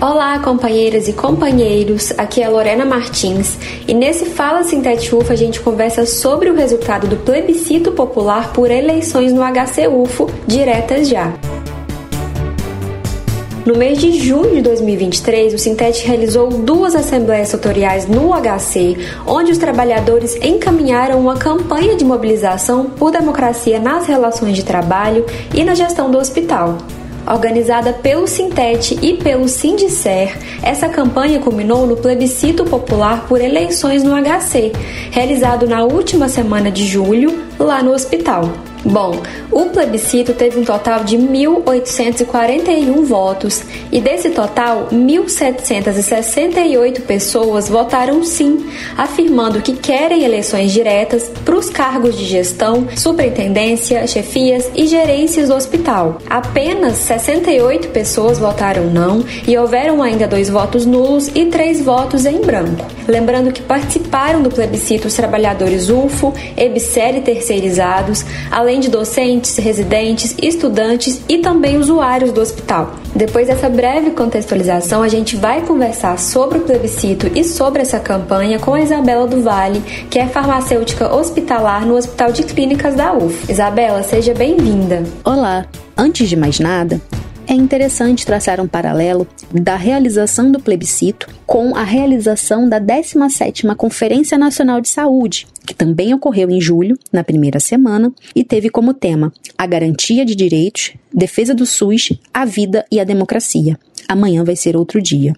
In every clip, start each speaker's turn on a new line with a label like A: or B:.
A: Olá, companheiras e companheiros. Aqui é Lorena Martins e nesse Fala Sintete UFO a gente conversa sobre o resultado do plebiscito popular por eleições no HC UFO diretas já. No mês de junho de 2023, o Sintete realizou duas assembleias setoriais no HC, onde os trabalhadores encaminharam uma campanha de mobilização por democracia nas relações de trabalho e na gestão do hospital. Organizada pelo Sintete e pelo Sindicer, essa campanha culminou no plebiscito popular por eleições no HC, realizado na última semana de julho, lá no hospital. Bom, o plebiscito teve um total de 1.841 votos e desse total, 1.768 pessoas votaram sim, afirmando que querem eleições diretas para os cargos de gestão, superintendência, chefias e gerências do hospital. Apenas 68 pessoas votaram não e houveram ainda dois votos nulos e três votos em branco. Lembrando que participaram do plebiscito os trabalhadores UFO, EBSER e terceirizados, além além de docentes, residentes, estudantes e também usuários do hospital. Depois dessa breve contextualização, a gente vai conversar sobre o plebiscito e sobre essa campanha com a Isabela do Vale, que é farmacêutica hospitalar no Hospital de Clínicas da UF. Isabela, seja bem-vinda.
B: Olá! Antes de mais nada, é interessante traçar um paralelo da realização do plebiscito com a realização da 17ª Conferência Nacional de Saúde, que também ocorreu em julho, na primeira semana, e teve como tema a garantia de direitos, defesa do SUS, a vida e a democracia. Amanhã vai ser outro dia.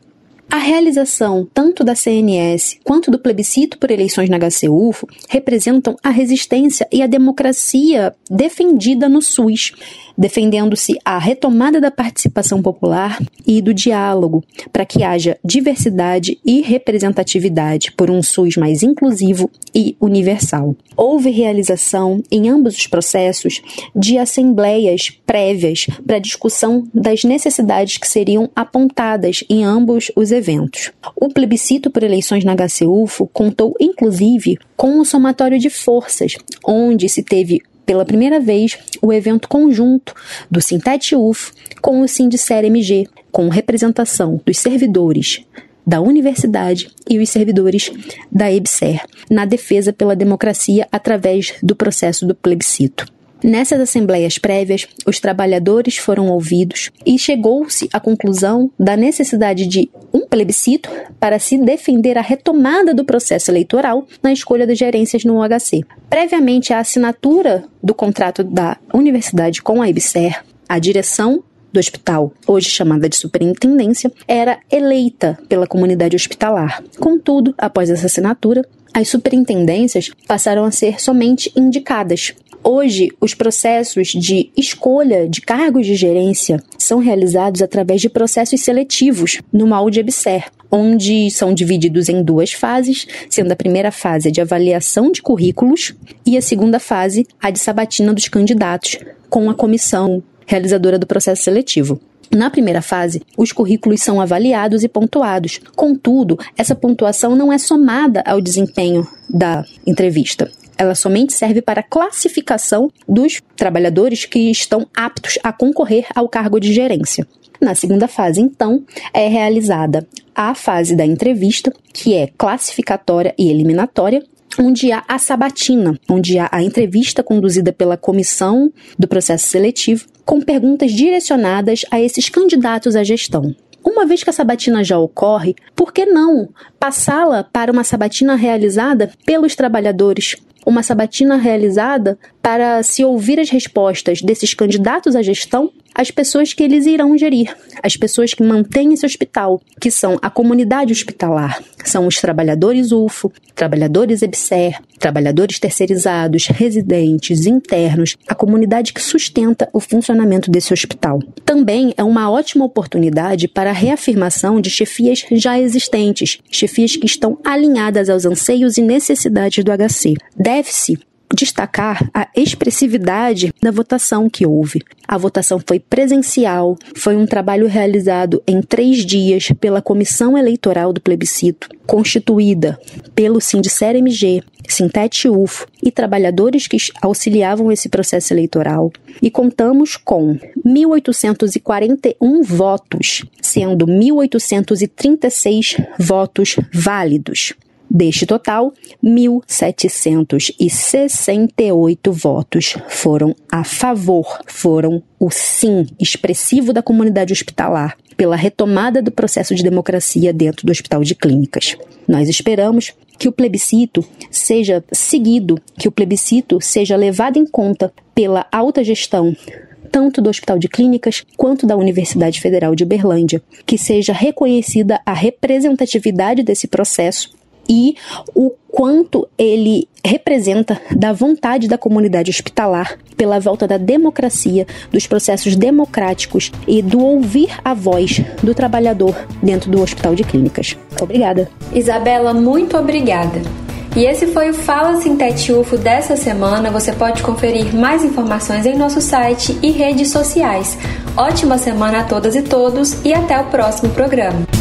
B: A realização tanto da CNS quanto do plebiscito por eleições na HCUFO representam a resistência e a democracia defendida no SUS, defendendo-se a retomada da participação popular e do diálogo, para que haja diversidade e representatividade por um SUS mais inclusivo e universal. Houve realização em ambos os processos de assembleias prévias para discussão das necessidades que seriam apontadas em ambos os eventos. O plebiscito por eleições na HCUFO contou inclusive com um somatório de forças, onde se teve pela primeira vez o evento conjunto do Sintete UF com o Sindicer MG, com representação dos servidores da universidade e os servidores da EBSER, na defesa pela democracia através do processo do plebiscito. Nessas assembleias prévias, os trabalhadores foram ouvidos e chegou-se à conclusão da necessidade de um plebiscito para se defender a retomada do processo eleitoral na escolha das gerências no UHC. Previamente à assinatura do contrato da universidade com a IBSER, a direção do hospital, hoje chamada de superintendência, era eleita pela comunidade hospitalar. Contudo, após essa assinatura, as superintendências passaram a ser somente indicadas. Hoje, os processos de escolha de cargos de gerência são realizados através de processos seletivos no molde EBSER, onde são divididos em duas fases, sendo a primeira fase a de avaliação de currículos e a segunda fase a de sabatina dos candidatos, com a comissão realizadora do processo seletivo. Na primeira fase, os currículos são avaliados e pontuados. Contudo, essa pontuação não é somada ao desempenho da entrevista. Ela somente serve para classificação dos trabalhadores que estão aptos a concorrer ao cargo de gerência. Na segunda fase, então, é realizada a fase da entrevista, que é classificatória e eliminatória, onde há a sabatina, onde há a entrevista conduzida pela comissão do processo seletivo, com perguntas direcionadas a esses candidatos à gestão. Uma vez que a sabatina já ocorre, por que não passá-la para uma sabatina realizada pelos trabalhadores? Uma sabatina realizada para se ouvir as respostas desses candidatos à gestão as pessoas que eles irão gerir, as pessoas que mantêm esse hospital, que são a comunidade hospitalar, são os trabalhadores UFO, trabalhadores EBSER, trabalhadores terceirizados, residentes, internos, a comunidade que sustenta o funcionamento desse hospital. Também é uma ótima oportunidade para a reafirmação de chefias já existentes, chefias que estão alinhadas aos anseios e necessidades do HC. Deve-se destacar a expressividade da votação que houve. A votação foi presencial, foi um trabalho realizado em três dias pela Comissão Eleitoral do Plebiscito, constituída pelo Sindicer-MG, Sintete UFO e trabalhadores que auxiliavam esse processo eleitoral. E contamos com 1.841 votos, sendo 1.836 votos válidos. Deste total, 1.768 votos foram a favor, foram o sim expressivo da comunidade hospitalar pela retomada do processo de democracia dentro do Hospital de Clínicas. Nós esperamos que o plebiscito seja seguido, que o plebiscito seja levado em conta pela alta gestão tanto do Hospital de Clínicas quanto da Universidade Federal de Uberlândia, que seja reconhecida a representatividade desse processo e o quanto ele representa da vontade da comunidade hospitalar pela volta da democracia, dos processos democráticos e do ouvir a voz do trabalhador dentro do Hospital de Clínicas. Obrigada.
A: Isabela, muito obrigada. E esse foi o Fala Sintete UFO dessa semana. Você pode conferir mais informações em nosso site e redes sociais. Ótima semana a todas e todos e até o próximo programa.